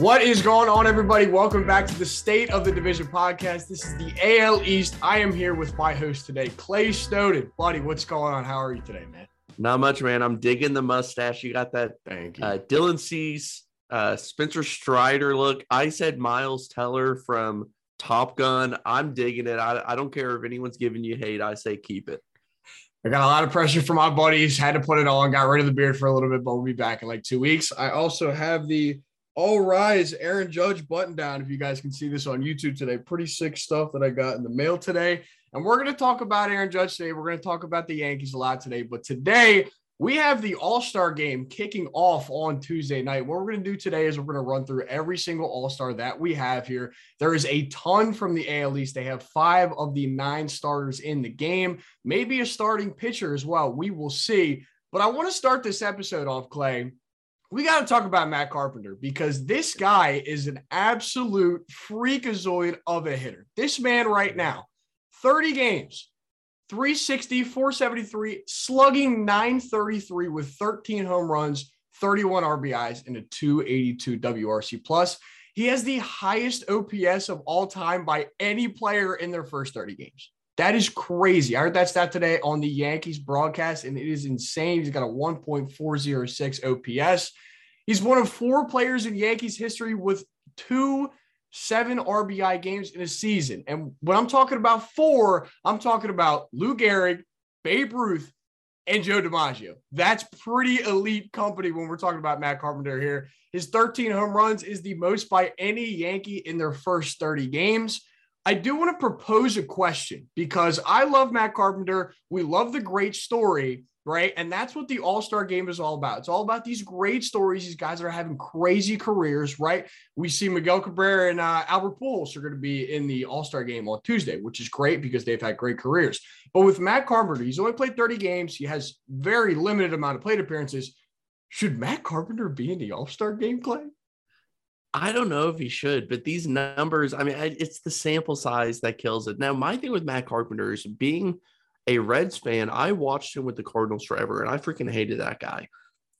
What is going on, everybody? Welcome back to the State of the Division podcast. This is the AL East. I am here with my host today, Clay Snowden. Buddy, what's going on? How are you today, man? Not much, man. I'm digging the mustache. You got that Thank you. uh, Dylan Cease, uh, Spencer Strider look. I said Miles Teller from Top Gun. I'm digging it. I, I don't care if anyone's giving you hate. I say keep it. I got a lot of pressure from my buddies. Had to put it on. Got rid of the beard for a little bit, but we'll be back in like two weeks. I also have the All Rise Aaron Judge button down. If you guys can see this on YouTube today, pretty sick stuff that I got in the mail today. And we're going to talk about Aaron Judge today. We're going to talk about the Yankees a lot today. But today, we have the All Star game kicking off on Tuesday night. What we're going to do today is we're going to run through every single All Star that we have here. There is a ton from the AL East. They have five of the nine starters in the game, maybe a starting pitcher as well. We will see. But I want to start this episode off, Clay. We got to talk about Matt Carpenter because this guy is an absolute freakazoid of a hitter. This man right now, 30 games, 360, 473, slugging 933 with 13 home runs, 31 RBIs, and a 282 WRC plus. He has the highest OPS of all time by any player in their first 30 games. That is crazy. I heard that stat today on the Yankees broadcast, and it is insane. He's got a 1.406 OPS. He's one of four players in Yankees history with two seven RBI games in a season. And when I'm talking about four, I'm talking about Lou Gehrig, Babe Ruth, and Joe DiMaggio. That's pretty elite company when we're talking about Matt Carpenter here. His 13 home runs is the most by any Yankee in their first 30 games. I do want to propose a question because I love Matt Carpenter. We love the great story, right? And that's what the All Star game is all about. It's all about these great stories, these guys that are having crazy careers, right? We see Miguel Cabrera and uh, Albert Pujols are going to be in the All Star game on Tuesday, which is great because they've had great careers. But with Matt Carpenter, he's only played 30 games. He has very limited amount of plate appearances. Should Matt Carpenter be in the All Star game, Clay? I don't know if he should, but these numbers, I mean, it's the sample size that kills it. Now, my thing with Matt Carpenter is being a Reds fan, I watched him with the Cardinals forever and I freaking hated that guy.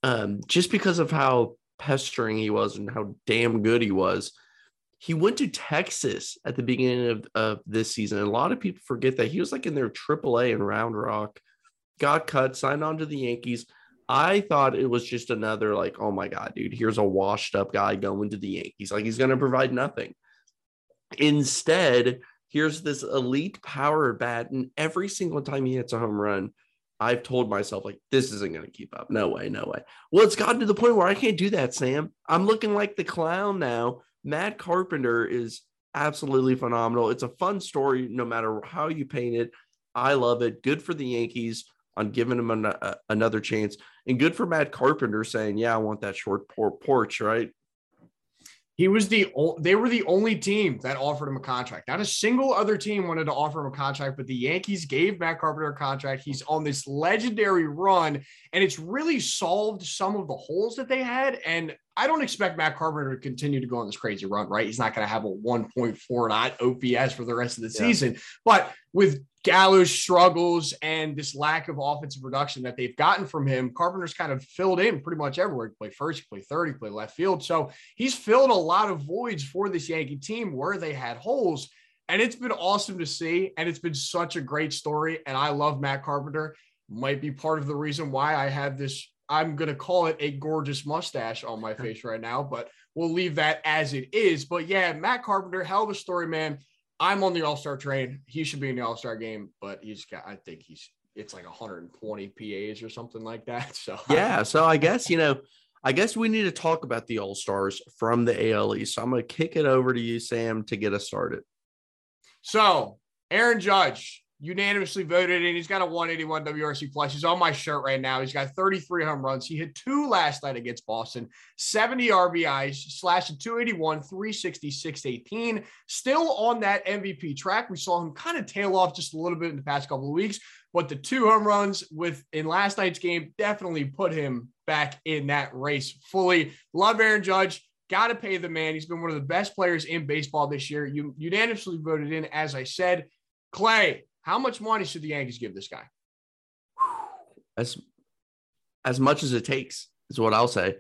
Um, just because of how pestering he was and how damn good he was. He went to Texas at the beginning of, of this season. And a lot of people forget that he was like in their AAA in Round Rock, got cut, signed on to the Yankees. I thought it was just another like, oh my god, dude, here's a washed up guy going to the Yankees. Like he's going to provide nothing. Instead, here's this elite power bat, and every single time he hits a home run, I've told myself like this isn't going to keep up. No way, no way. Well, it's gotten to the point where I can't do that, Sam. I'm looking like the clown now. Matt Carpenter is absolutely phenomenal. It's a fun story, no matter how you paint it. I love it. Good for the Yankees on giving him an, uh, another chance, and good for Matt Carpenter saying, "Yeah, I want that short porch." Right? He was the they were the only team that offered him a contract. Not a single other team wanted to offer him a contract, but the Yankees gave Matt Carpenter a contract. He's on this legendary run, and it's really solved some of the holes that they had. And I don't expect Matt Carpenter to continue to go on this crazy run, right? He's not going to have a 1.49 OPS for the rest of the yeah. season. But with Gallo's struggles and this lack of offensive production that they've gotten from him, Carpenter's kind of filled in pretty much everywhere. He played first, he played third, he played left field. So he's filled a lot of voids for this Yankee team where they had holes. And it's been awesome to see. And it's been such a great story. And I love Matt Carpenter. Might be part of the reason why I have this I'm going to call it a gorgeous mustache on my face right now, but we'll leave that as it is. But yeah, Matt Carpenter, hell of a story, man. I'm on the All Star train. He should be in the All Star game, but he's got, I think he's, it's like 120 PAs or something like that. So, yeah. So I guess, you know, I guess we need to talk about the All Stars from the ALE. So I'm going to kick it over to you, Sam, to get us started. So, Aaron Judge, unanimously voted and he's got a 181 WRC plus. He's on my shirt right now. He's got 33 home runs. He hit two last night against Boston, 70 RBIs, slash 281, 360, 618. Still on that MVP track. We saw him kind of tail off just a little bit in the past couple of weeks, but the two home runs with in last night's game definitely put him back in that race fully. Love Aaron Judge. Got to pay the man. He's been one of the best players in baseball this year. You unanimously voted in, as I said. Clay, how much money should the Yankees give this guy? As as much as it takes is what I'll say.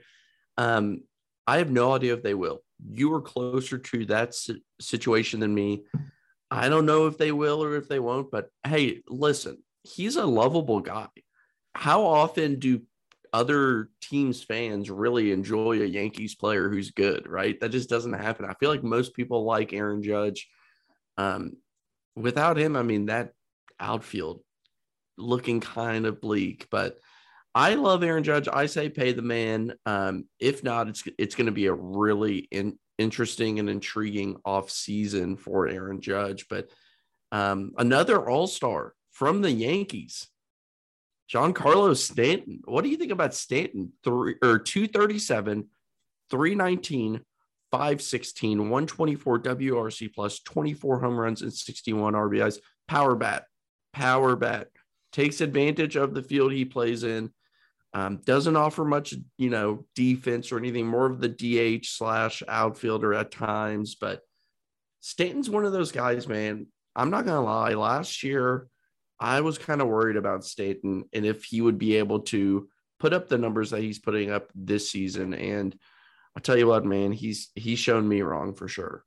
Um, I have no idea if they will You are closer to that situation than me. I don't know if they will or if they won't, but hey, listen, he's a lovable guy. How often do other teams' fans really enjoy a Yankees player who's good, right? That just doesn't happen. I feel like most people like Aaron Judge. Um, without him, I mean, that outfield looking kind of bleak, but I love Aaron Judge. I say pay the man. Um, if not, it's it's going to be a really in, interesting and intriguing off season for Aaron Judge. But um, another All Star from the Yankees, Giancarlo Stanton. What do you think about Stanton? Three or 237, 319, 516, 124 WRC plus, 24 home runs and 61 RBIs. Power bat, power bat. Takes advantage of the field he plays in. Um, doesn't offer much, you know, defense or anything, more of the DH slash outfielder at times. But Stanton's one of those guys, man. I'm not going to lie. Last year, I was kind of worried about Stanton and if he would be able to put up the numbers that he's putting up this season. And I'll tell you what, man, he's he's shown me wrong for sure.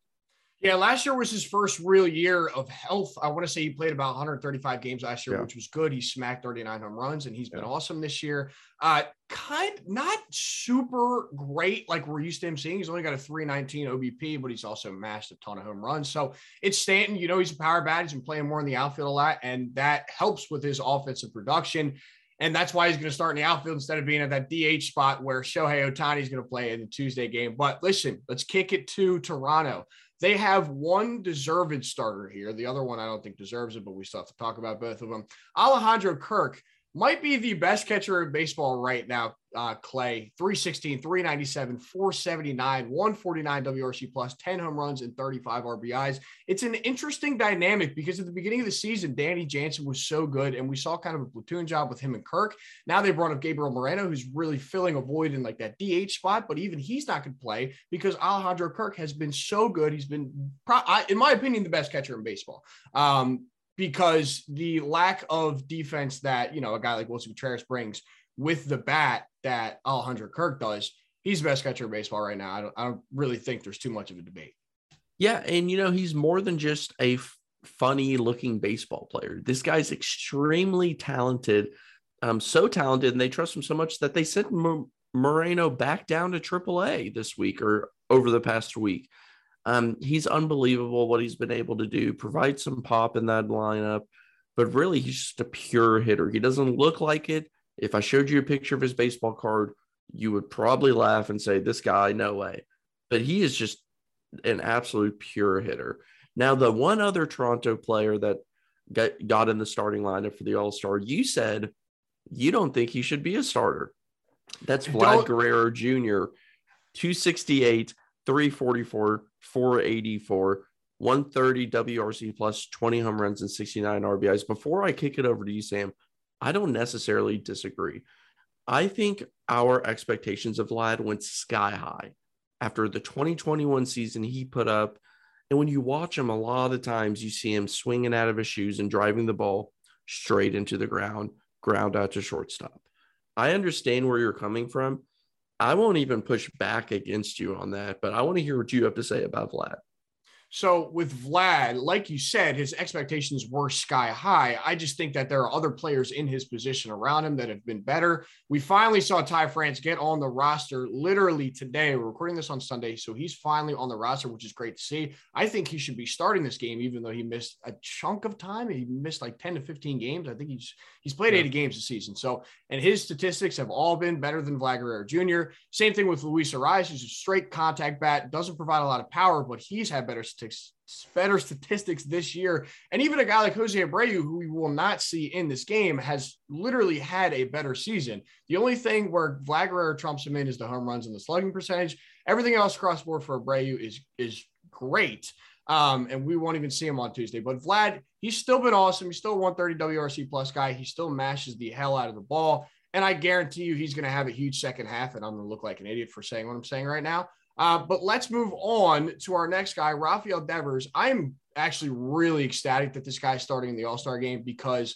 Yeah, last year was his first real year of health. I want to say he played about 135 games last year, yeah. which was good. He smacked 39 home runs, and he's been awesome this year. Uh, kind not super great like we're used to him seeing. He's only got a 319 OBP, but he's also mashed a ton of home runs. So it's Stanton. You know, he's a power bat. He's been playing more in the outfield a lot, and that helps with his offensive production. And that's why he's going to start in the outfield instead of being at that DH spot where Shohei Ohtani is going to play in the Tuesday game. But listen, let's kick it to Toronto. They have one deserved starter here. The other one I don't think deserves it, but we still have to talk about both of them. Alejandro Kirk might be the best catcher in baseball right now. Uh, Clay, 316, 397, 479, 149 WRC plus, 10 home runs, and 35 RBIs. It's an interesting dynamic because at the beginning of the season, Danny Jansen was so good, and we saw kind of a platoon job with him and Kirk. Now they brought up Gabriel Moreno, who's really filling a void in like that DH spot, but even he's not going to play because Alejandro Kirk has been so good. He's been, in my opinion, the best catcher in baseball. Um, because the lack of defense that you know a guy like Willson Contreras brings with the bat that Alejandro Kirk does, he's the best catcher in baseball right now. I don't, I don't really think there's too much of a debate. Yeah, and you know he's more than just a f- funny looking baseball player. This guy's extremely talented, um, so talented, and they trust him so much that they sent M- Moreno back down to AAA this week or over the past week. Um, he's unbelievable what he's been able to do, provide some pop in that lineup, but really he's just a pure hitter. He doesn't look like it. If I showed you a picture of his baseball card, you would probably laugh and say, This guy, no way. But he is just an absolute pure hitter. Now, the one other Toronto player that got, got in the starting lineup for the All Star, you said you don't think he should be a starter. That's Vlad Guerrero Jr., 268, 344, 484, 130 WRC plus 20 home runs and 69 RBIs. Before I kick it over to you, Sam, I don't necessarily disagree. I think our expectations of Vlad went sky high after the 2021 season he put up. And when you watch him, a lot of times you see him swinging out of his shoes and driving the ball straight into the ground, ground out to shortstop. I understand where you're coming from. I won't even push back against you on that, but I want to hear what you have to say about Vlad. So with Vlad, like you said, his expectations were sky high. I just think that there are other players in his position around him that have been better. We finally saw Ty France get on the roster literally today. We're recording this on Sunday, so he's finally on the roster, which is great to see. I think he should be starting this game, even though he missed a chunk of time. He missed like 10 to 15 games. I think he's he's played yeah. 80 games this season. So, and his statistics have all been better than Vlad Guerrero Jr. Same thing with Luis Arraez, who's a straight contact bat, doesn't provide a lot of power, but he's had better statistics statistics, better statistics this year. And even a guy like Jose Abreu, who we will not see in this game, has literally had a better season. The only thing where Vlad Guerrero trumps him in is the home runs and the slugging percentage. Everything else across the board for Abreu is is great. Um, and we won't even see him on Tuesday. But Vlad, he's still been awesome. He's still a 130 WRC plus guy. He still mashes the hell out of the ball. And I guarantee you he's going to have a huge second half. And I'm going to look like an idiot for saying what I'm saying right now. Uh, but let's move on to our next guy, Rafael Devers. I'm actually really ecstatic that this guy's starting in the All Star game because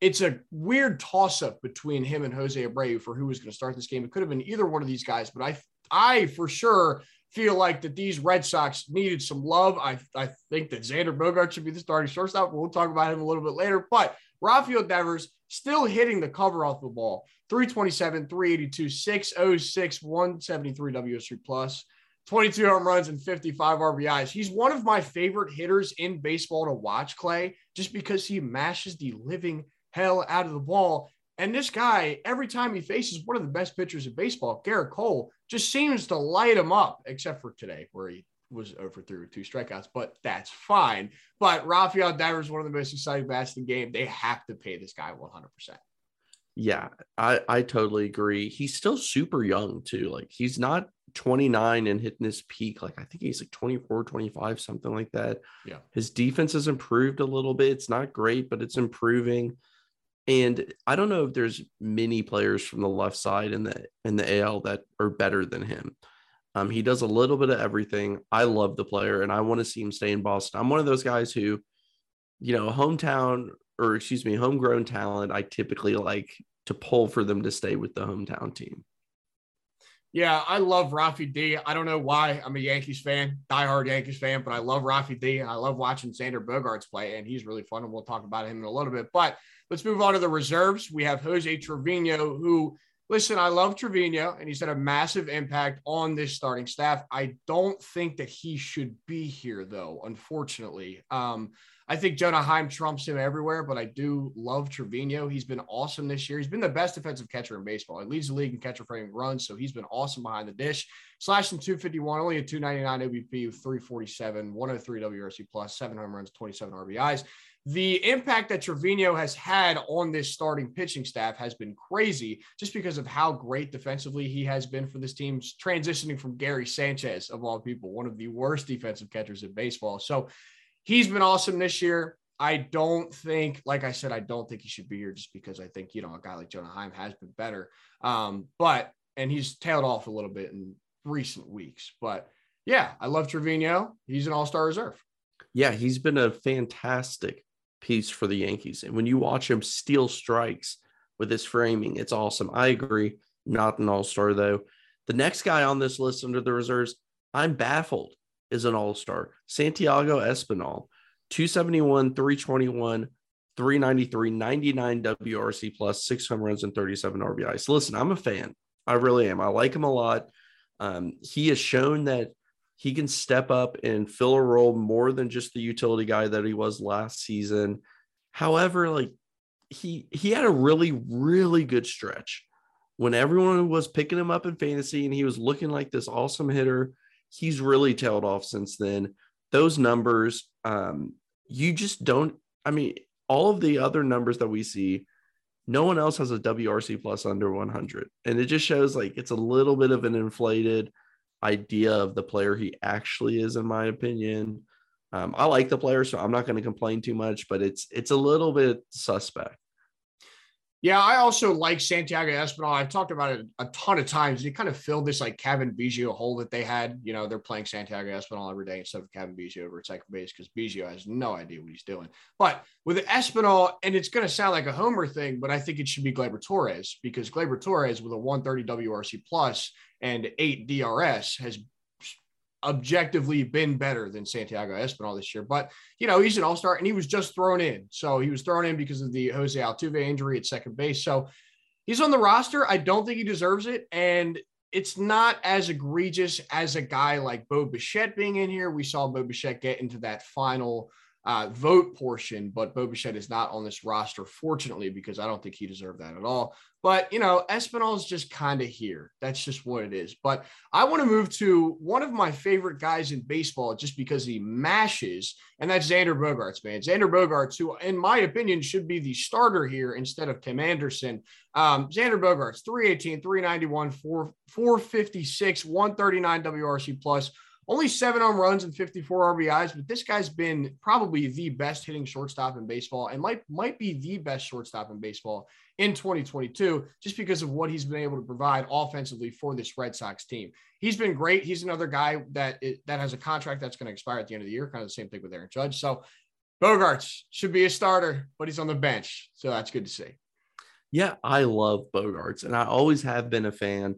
it's a weird toss up between him and Jose Abreu for who was going to start this game. It could have been either one of these guys, but I, I for sure feel like that these Red Sox needed some love. I, I think that Xander Bogaerts should be the starting shortstop. We'll talk about him a little bit later. But Rafael Devers still hitting the cover off the ball. 327, 382, 606, 173 WSC plus. 22 home runs and 55 RBIs. He's one of my favorite hitters in baseball to watch, Clay, just because he mashes the living hell out of the ball. And this guy, every time he faces one of the best pitchers in baseball, Gerrit Cole, just seems to light him up, except for today, where he was over three with two strikeouts, but that's fine. But Rafael Devers is one of the most exciting bats in the game. They have to pay this guy 100%. Yeah, I, I totally agree. He's still super young, too. Like, he's not 29 and hitting his peak. Like, I think he's like 24, 25, something like that. Yeah. His defense has improved a little bit. It's not great, but it's improving. And I don't know if there's many players from the left side in the in the AL that are better than him. Um, he does a little bit of everything. I love the player, and I want to see him stay in Boston. I'm one of those guys who, you know, hometown or excuse me, homegrown talent. I typically like to pull for them to stay with the hometown team. Yeah, I love Rafi D. I don't know why. I'm a Yankees fan, diehard Yankees fan, but I love Rafi D. I love watching Xander Bogaerts play, and he's really fun. And we'll talk about him in a little bit. But let's move on to the reserves. We have Jose Trevino, who, listen, I love Trevino, and he's had a massive impact on this starting staff. I don't think that he should be here, though, unfortunately. Um, I think Jonah Heim trumps him everywhere, but I do love Trevino. He's been awesome this year. He's been the best defensive catcher in baseball. He leads the league in catcher framing runs, so he's been awesome behind the dish. Slashing 251, only a 299 OBP with 347, 103 WRC plus, seven home runs, 27 RBIs. The impact that Trevino has had on this starting pitching staff has been crazy just because of how great defensively he has been for this team, transitioning from Gary Sanchez, of all people, one of the worst defensive catchers in baseball. So he's been awesome this year. I don't think, like I said, I don't think he should be here just because I think, you know, a guy like Jonah Heim has been better. Um, but, and he's tailed off a little bit in recent weeks. But yeah, I love Trevino. He's an all star reserve. Yeah, he's been a fantastic piece for the Yankees. And when you watch him steal strikes with his framing, it's awesome. I agree. Not an all star, though. The next guy on this list under the reserves, I'm baffled is an all star. Santiago Espinal, 271, 321, 393, 99 WRC plus, six home runs and 37 RBIs. So listen, I'm a fan. I really am. I like him a lot. Um, he has shown that he can step up and fill a role more than just the utility guy that he was last season. However, like he he had a really really good stretch when everyone was picking him up in fantasy and he was looking like this awesome hitter he's really tailed off since then. Those numbers, um, you just don't. I mean, all of the other numbers that we see, no one else has a WRC plus under 100, and it just shows like it's a little bit of an inflated idea of the player he actually is, in my opinion. Um, I like the player, so I'm not going to complain too much, but it's it's a little bit suspect. Yeah, I also like Santiago Espinal. I've talked about it a ton of times. He kind of filled this like Cavan Biggio hole that they had. You know, they're playing Santiago Espinal every day instead of Cavan Biggio over at second base because Biggio has no idea what he's doing. But with Espinal, and it's going to sound like a homer thing, but I think it should be Gleyber Torres because Gleyber Torres with a 130 WRC plus and eight DRS has objectively been better than Santiago Espinal this year. But, you know, he's an all star and he was just thrown in. So he was thrown in because of the Jose Altuve injury at second base. So he's on the roster. I don't think he deserves it. And it's not as egregious as a guy like Bo Bichette being in here. We saw Bo Bichette get into that final uh, vote portion, but Bo Bichette is not on this roster, fortunately, because I don't think he deserved that at all. But, you know, Espinal is just kind of here. That's just what it is. But I want to move to one of my favorite guys in baseball just because he mashes, and that's Xander Bogaerts, man. Xander Bogaerts, who, in my opinion, should be the starter here instead of Tim Anderson. Um, Xander Bogaerts, 318, 391, 4, 456, 139 WRC plus only seven home runs and 54 RBIs, but this guy's been probably the best hitting shortstop in baseball and might might be the best shortstop in baseball in 2022 just because of what he's been able to provide offensively for this Red Sox team. He's been great. He's another guy that that has a contract that's going to expire at the end of the year, kind of the same thing with Aaron Judge. So Bogaerts should be a starter, but he's on the bench, so that's good to see. Yeah, I love Bogaerts and I always have been a fan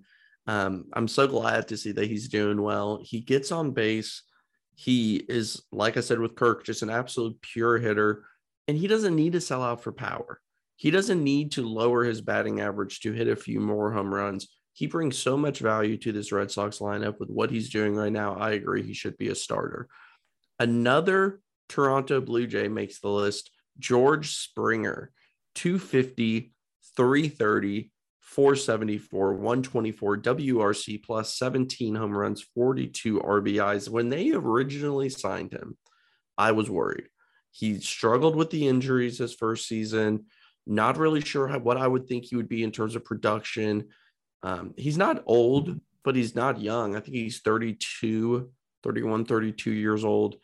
Um, I'm so glad to see that he's doing well. He gets on base. He is, like I said with Kirk, just an absolute pure hitter, and he doesn't need to sell out for power. He doesn't need to lower his batting average to hit a few more home runs. He brings so much value to this Red Sox lineup with what he's doing right now. I agree he should be a starter. Another Toronto Blue Jay makes the list George Springer, 250, 330, 474, 124 WRC plus 17 home runs, 42 RBIs. When they originally signed him, I was worried. He struggled with the injuries his first season. Not really sure how, what I would think he would be in terms of production. Um, he's not old, but he's not young. I think he's 32, 31, 32 years old.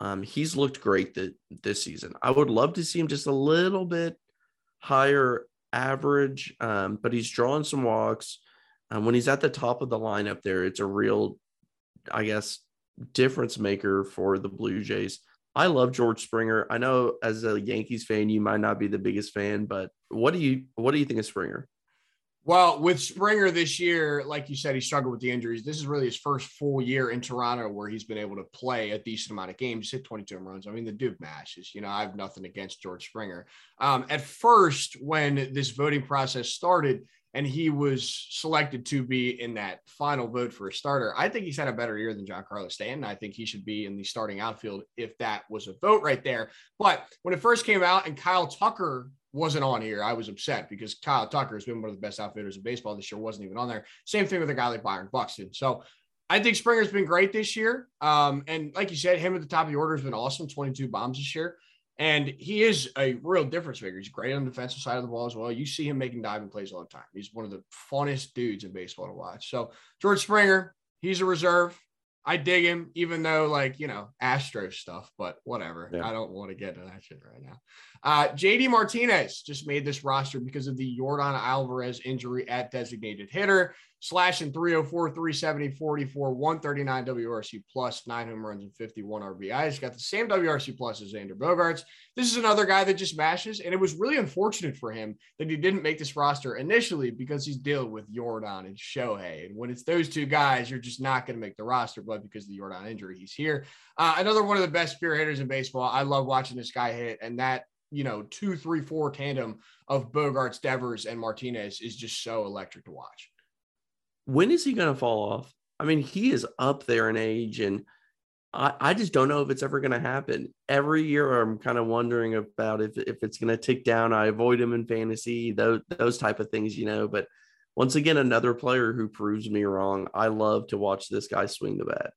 Um, he's looked great th- this season. I would love to see him just a little bit higher average, um, but he's drawing some walks. And when he's at the top of the lineup there, it's a real, I guess, difference maker for the Blue Jays. I love George Springer. I know as a Yankees fan, you might not be the biggest fan, but what do you what do you think of Springer? Well, with Springer this year, like you said, he struggled with the injuries. This is really his first full year in Toronto where he's been able to play a decent amount of games, hit 22 runs. I mean, the dude mashes. You know, I have nothing against George Springer. Um, at first, when this voting process started and he was selected to be in that final vote for a starter, I think he's had a better year than Giancarlo Stanton. I think he should be in the starting outfield if that was a vote right there. But when it first came out and Kyle Tucker wasn't on here, I was upset because Kyle Tucker has been one of the best outfitters in baseball this year, wasn't even on there. Same thing with a guy like Byron Buxton. So I think Springer's been great this year. Um, and like you said, him at the top of the order has been awesome 22 bombs this year. And he is a real difference maker. He's great on the defensive side of the ball as well. You see him making diving plays all the time. He's one of the funnest dudes in baseball to watch. So, George Springer, he's a reserve. I dig him, even though like you know Astro stuff, but whatever. Yeah. I don't want to get into that shit right now. Uh, JD Martinez just made this roster because of the Yordan Alvarez injury at designated hitter slashing 304, 370, 44, 139 WRC plus, nine home runs and 51 RBIs. He's got the same WRC plus as Xander Bogaerts. This is another guy that just mashes, and it was really unfortunate for him that he didn't make this roster initially because he's dealing with Yordan and Shohei. And when it's those two guys, you're just not going to make the roster, but because of the Yordan injury, he's here. Uh, another one of the best spear hitters in baseball. I love watching this guy hit, and that you know, two, three, four tandem of Bogaerts, Devers, and Martinez is just so electric to watch when is he going to fall off? I mean, he is up there in age, and I, I just don't know if it's ever going to happen. Every year, I'm kind of wondering about if, if it's going to tick down. I avoid him in fantasy, those those type of things, you know. But once again, another player who proves me wrong. I love to watch this guy swing the bat.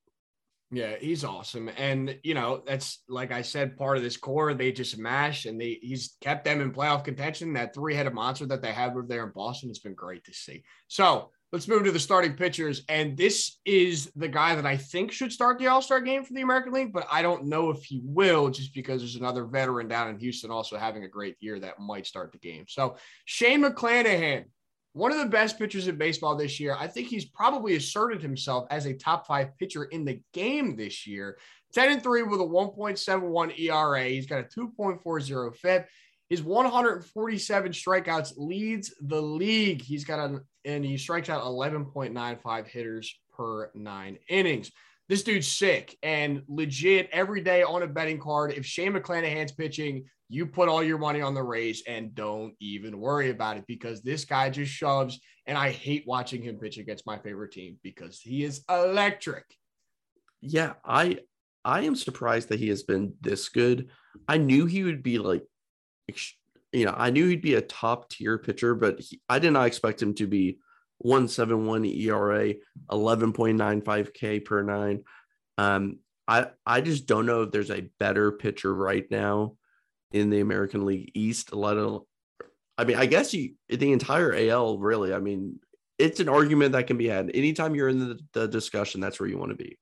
Yeah, he's awesome. And you know, that's like I said, part of this core, they just mash and they he's kept them in playoff contention. That three-headed monster that they have over there in Boston, it's been great to see. So let's move to the starting pitchers. And this is the guy that I think should start the All Star game for the American League, but I don't know if he will just because there's another veteran down in Houston also having a great year that might start the game. So Shane McClanahan, one of the best pitchers in baseball this year. I think he's probably asserted himself as a top five pitcher in the game this year. 10 and 3 with a 1.71 ERA. He's got a 2.40 FIP. His 147 strikeouts leads the league. He's got an and he strikes out 11.95 hitters per nine innings. This dude's sick and legit every day on a betting card. If Shane McClanahan's pitching, you put all your money on the Rays and don't even worry about it because this guy just shoves. And I hate watching him pitch against my favorite team because he is electric. Yeah, I I am surprised that he has been this good. I knew he would be like you know, I knew he'd be a top tier pitcher, but he, I did not expect him to be 171 ERA, 11.95 K per nine. Um, I, I just don't know if there's a better pitcher right now in the American League East, let alone, I mean, I guess you, the entire AL, really. I mean, it's an argument that can be had. Anytime you're in the, the discussion, that's where you want to be.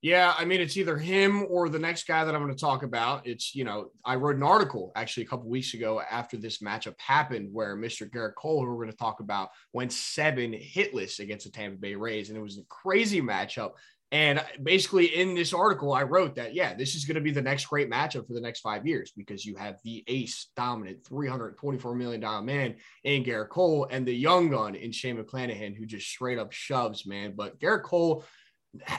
Yeah, I mean, it's either him or the next guy that I'm going to talk about. It's, you know, I wrote an article actually a couple weeks ago after this matchup happened where Mr. Gerrit Cole, who we're going to talk about, went seven hitless against the Tampa Bay Rays. And it was a crazy matchup. And basically, in this article, I wrote that, yeah, this is going to be the next great matchup for the next five years because you have the ace dominant $324 million man in Gerrit Cole and the young gun in Shane McClanahan, who just straight up shoves, man. But Gerrit Cole,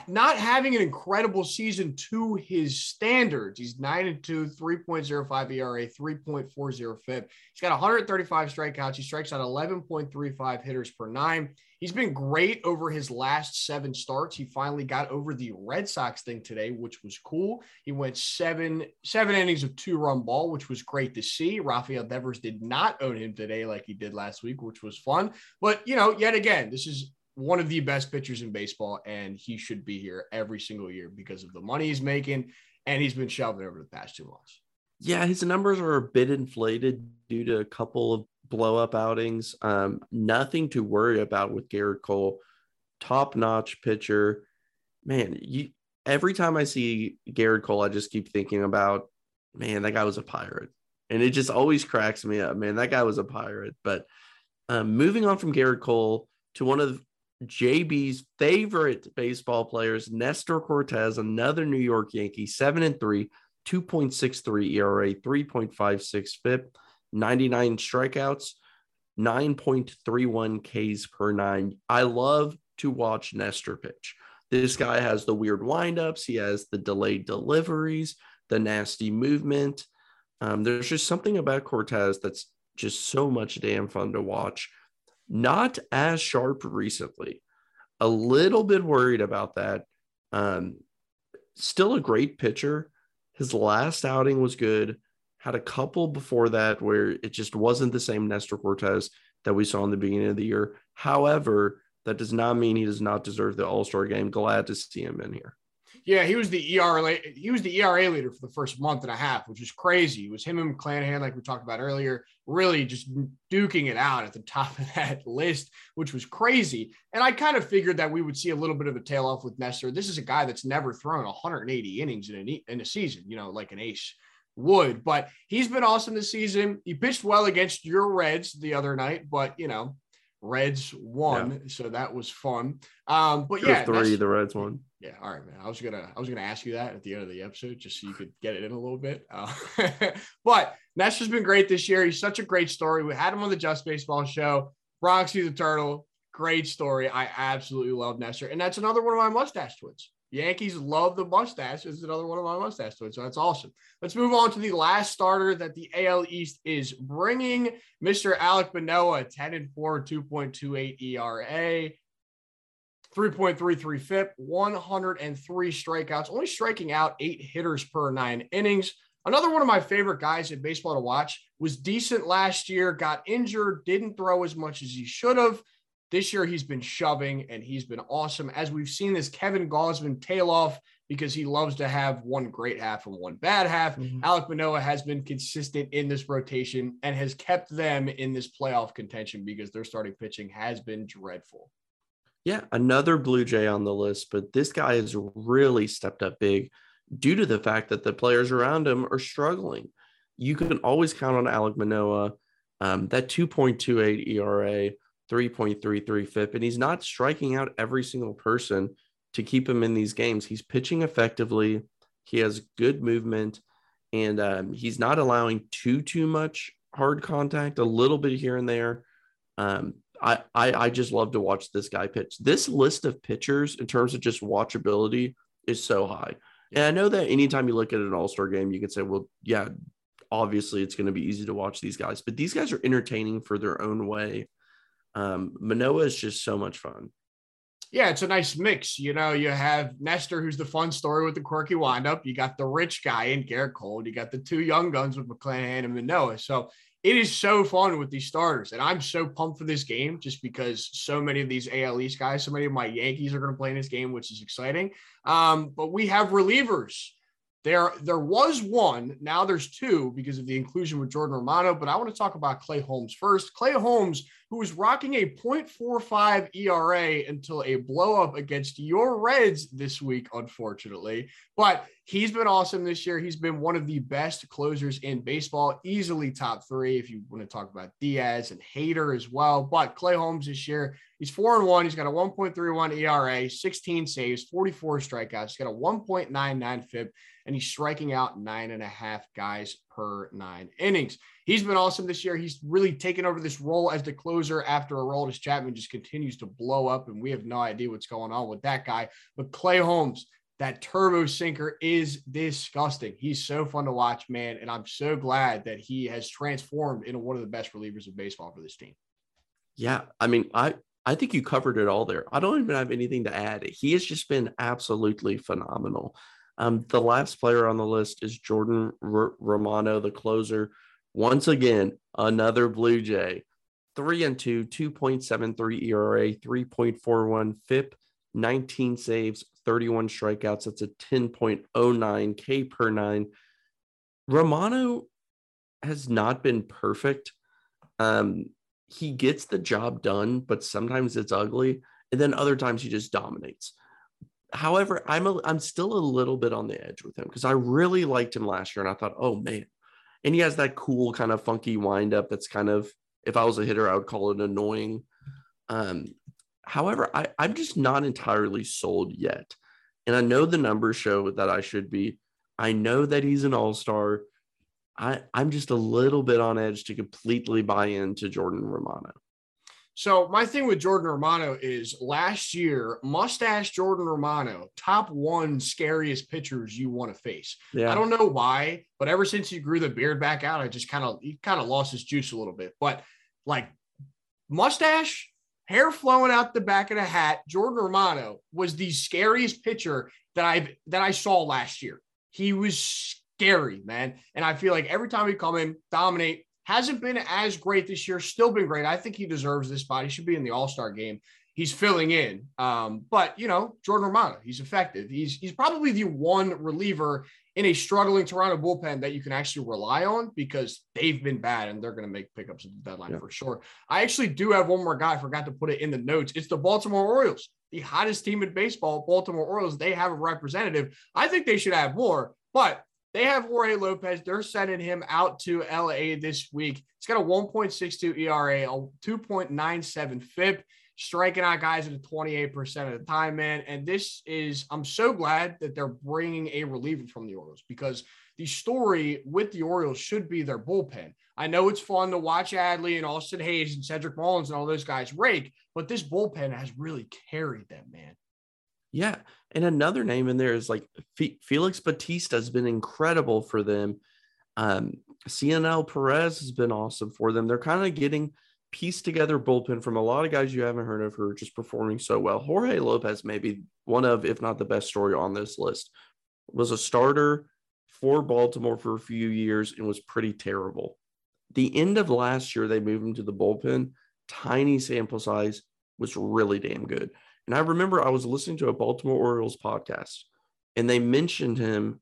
not having an incredible season to his standards. He's 9 and 2, 3.05 ERA, 3.40 FIP. He's got 135 strikeouts. He strikes out 11.35 hitters per nine. He's been great over his last seven starts. He finally got over the Red Sox thing today, which was cool. He went seven seven innings of two run ball, which was great to see. Rafael Devers did not own him today like he did last week, which was fun. But you know, yet again, this is one of the best pitchers in baseball, and he should be here every single year because of the money he's making, and he's been shoving over the past two months. Yeah, his numbers are a bit inflated due to a couple of blow up outings. Um, nothing to worry about with Gerrit Cole, top notch pitcher. Man, you every time I see Gerrit Cole, I just keep thinking about, man, that guy was a pirate, and it just always cracks me up. Man, that guy was a pirate. But um, moving on from Gerrit Cole to one of JB's favorite baseball players, Nestor Cortes, another New York Yankee, seven and three, 2.63 ERA, 3.56 FIP, 99 strikeouts, 9.31 Ks per nine. I love to watch Nestor pitch. This guy has the weird windups, he has the delayed deliveries, the nasty movement. Um, there's just something about Cortes that's just so much damn fun to watch not as sharp recently. A little bit worried about that. Um, still a great pitcher. His last outing was good. Had a couple before that where it just wasn't the same Nestor Cortes that we saw in the beginning of the year. However, that does not mean he does not deserve the All Star game. Glad to see him in here. Yeah, he was the ERA. He was the ERA leader for the first month and a half, which is crazy. It was him and McClanahan, like we talked about earlier, really just duking it out at the top of that list, which was crazy. And I kind of figured that we would see a little bit of a tail off with Nestor. This is a guy that's never thrown 180 innings in a in a season, you know, like an ace would. But he's been awesome this season. He pitched well against your Reds the other night, but you know, Reds won, yeah. so that was fun. Um, but yeah, three the Reds won. Yeah, all right, man. I was gonna I was gonna ask you that at the end of the episode just so you could get it in a little bit. Uh, but Nestor's been great this year. He's such a great story. We had him on the Just Baseball show. Bronxy the Turtle, great story. I absolutely love Nestor, and that's another one of my mustache twins. Yankees love the mustache. It's another one of my mustache twins. So that's awesome. Let's move on to the last starter that the AL East is bringing. Mr. Alek Manoah, 10 and 4, 2.28 ERA, 3.33 FIP, 103 strikeouts, only striking out eight hitters per nine innings. Another one of my favorite guys in baseball to watch was decent last year, got injured, didn't throw as much as he should have. This year, he's been shoving and he's been awesome. As we've seen this Kevin Gausman tail off because he loves to have one great half and one bad half. Mm-hmm. Alek Manoah has been consistent in this rotation and has kept them in this playoff contention because their starting pitching has been dreadful. Yeah, another Blue Jay on the list, but this guy has really stepped up big due to the fact that the players around him are struggling. You can always count on Alek Manoah. Um, that 2.28 ERA 3.33 FIP, and he's not striking out every single person to keep him in these games. He's pitching effectively. He has good movement, and um, he's not allowing too too much hard contact. A little bit here and there. Um, I, I I just love to watch this guy pitch. This list of pitchers in terms of just watchability is so high. And I know that anytime you look at an All Star game, you can say, well, yeah, obviously it's going to be easy to watch these guys, but these guys are entertaining for their own way. Um, Manoah is just so much fun. Yeah, it's a nice mix. You know, you have Nestor, who's the fun story with the quirky windup. You got the rich guy in Gerrit Cole. You got the two young guns with McClanahan and Manoah. So it is so fun with these starters. And I'm so pumped for this game just because so many of these AL East guys, so many of my Yankees are going to play in this game, which is exciting. Um, but we have relievers there, there was one. Now there's two because of the inclusion with Jordan Romano. But I want to talk about Clay Holmes first. Clay Holmes who was rocking a 0.45 ERA until a blow up against your Reds this week, unfortunately. But he's been awesome this year. He's been one of the best closers in baseball, easily top three if you want to talk about Diaz and Hader as well. But Clay Holmes this year, he's four and one. He's got a 1.31 ERA, 16 saves, 44 strikeouts. He's got a 1.99 FIP, and he's striking out nine and a half guys per nine innings. He's been awesome this year. He's really taken over this role as the closer after Aroldis Chapman just continues to blow up, and we have no idea what's going on with that guy. But Clay Holmes, that turbo sinker is disgusting. He's so fun to watch, man. And I'm so glad that he has transformed into one of the best relievers of baseball for this team. Yeah. I mean, I, I think you covered it all there. I don't even have anything to add. He has just been absolutely phenomenal. Um, the last player on the list is Jordan R- Romano, the closer. Once again, another Blue Jay. Three and two, 2.73 ERA, 3.41 FIP, 19 saves, 31 strikeouts. That's a 10.09 K per nine. Romano has not been perfect. Um, he gets the job done, but sometimes it's ugly. And then other times he just dominates. However, I'm a, I'm still a little bit on the edge with him because I really liked him last year, and I thought, oh man, and he has that cool kind of funky windup that's kind of if I was a hitter, I would call it annoying. Um, however, I, I'm just not entirely sold yet. And I know the numbers show that I should be. I know that he's an all-star. I, I'm just a little bit on edge to completely buy into Jordan Romano. So my thing with Jordan Romano is last year, mustache Jordan Romano, top one scariest pitchers you want to face. Yeah. I don't know why, but ever since he grew the beard back out, I just kind of he kind of lost his juice a little bit. But like mustache, hair flowing out the back of the hat, Jordan Romano was the scariest pitcher that I've that I saw last year. He was scary, man. And I feel like every time he come in, dominate, Hasn't been as great this year, still been great. I think he deserves this spot. He should be in the All Star game. He's filling in. Um, but, you know, Jordan Romano, he's effective. He's, he's probably the one reliever in a struggling Toronto bullpen that you can actually rely on because they've been bad and they're going to make pickups at the deadline yeah. for sure. I actually do have one more guy. I forgot to put it in the notes. It's the Baltimore Orioles, the hottest team in baseball. Baltimore Orioles, they have a representative. I think they should have more, but they have Jorge Lopez. They're sending him out to LA this week. He's got a 1.62 ERA, a 2.97 FIP, striking out guys at 28% of the time, man. And this is, I'm so glad that they're bringing a reliever from the Orioles because the story with the Orioles should be their bullpen. I know it's fun to watch Adley and Austin Hays and Cedric Mullins and all those guys rake, but this bullpen has really carried them, man. Yeah. And another name in there is like F- Felix Bautista has been incredible for them. Um, Cionel Perez has been awesome for them. They're kind of getting pieced together bullpen from a lot of guys you haven't heard of who are just performing so well. Jorge Lopez may be one of, if not the best story on this list, was a starter for Baltimore for a few years and was pretty terrible. The end of last year, they moved him to the bullpen. Tiny sample size was really damn good. And I remember I was listening to a Baltimore Orioles podcast and they mentioned him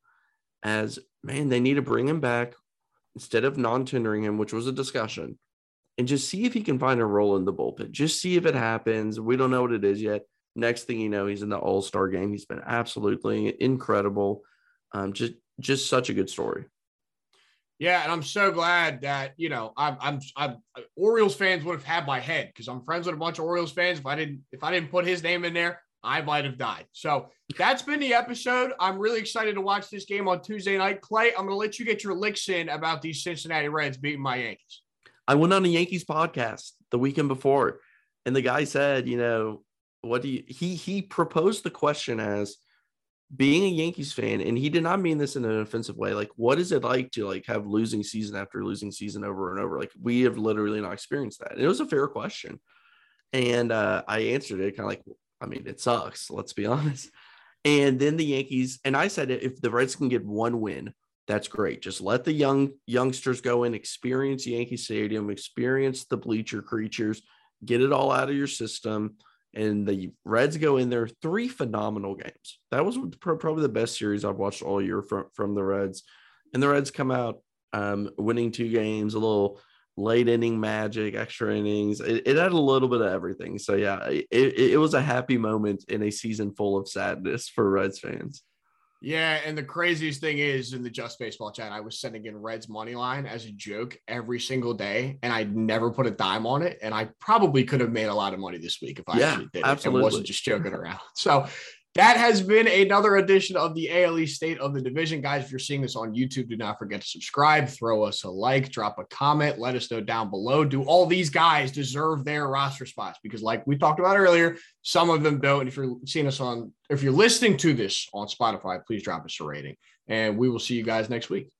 as man, they need to bring him back instead of non tendering him, which was a discussion, and just see if he can find a role in the bullpen. Just see if it happens. We don't know what it is yet. Next thing you know, he's in the All Star game. He's been absolutely incredible. Um, just just such a good story. Yeah, and I'm so glad that you know I'm I'm, I'm uh, Orioles fans would have had my head because I'm friends with a bunch of Orioles fans. If I didn't if I didn't put his name in there, I might have died. So that's been the episode. I'm really excited to watch this game on Tuesday night. Clay, I'm going to let you get your licks in about these Cincinnati Reds beating my Yankees. I went on a Yankees podcast the weekend before, and the guy said, you know, what do you? He he proposed the question as being a Yankees fan, and he did not mean this in an offensive way. Like, what is it like to like have losing season after losing season over and over? Like, we have literally not experienced that. And it was a fair question, and uh, I answered it kind of like, I mean, it sucks. Let's be honest. And then the Yankees, and I said, if the Reds can get one win, that's great. Just let the young youngsters go in, experience Yankee Stadium, experience the bleacher creatures, get it all out of your system and the Reds go in there three phenomenal games. That was probably the best series I've watched all year from from the Reds, and the Reds come out um, winning two games, a little late inning magic, extra innings. It, it had a little bit of everything. So yeah, it, it was a happy moment in a season full of sadness for Reds fans. Yeah, and the craziest thing is in the Just Baseball chat, I was sending in Reds money line as a joke every single day, and I never put a dime on it. And I probably could have made a lot of money this week if I yeah, actually did absolutely. it and wasn't just joking around. So that has been another edition of the AL East State of the Division. Guys, if you're seeing this on YouTube, do not forget to subscribe, throw us a like, drop a comment, let us know down below. Do all these guys deserve their roster spots? Because, like we talked about earlier, some of them don't. And if you're seeing us on, if you're listening to this on Spotify, please drop us a rating. And we will see you guys next week.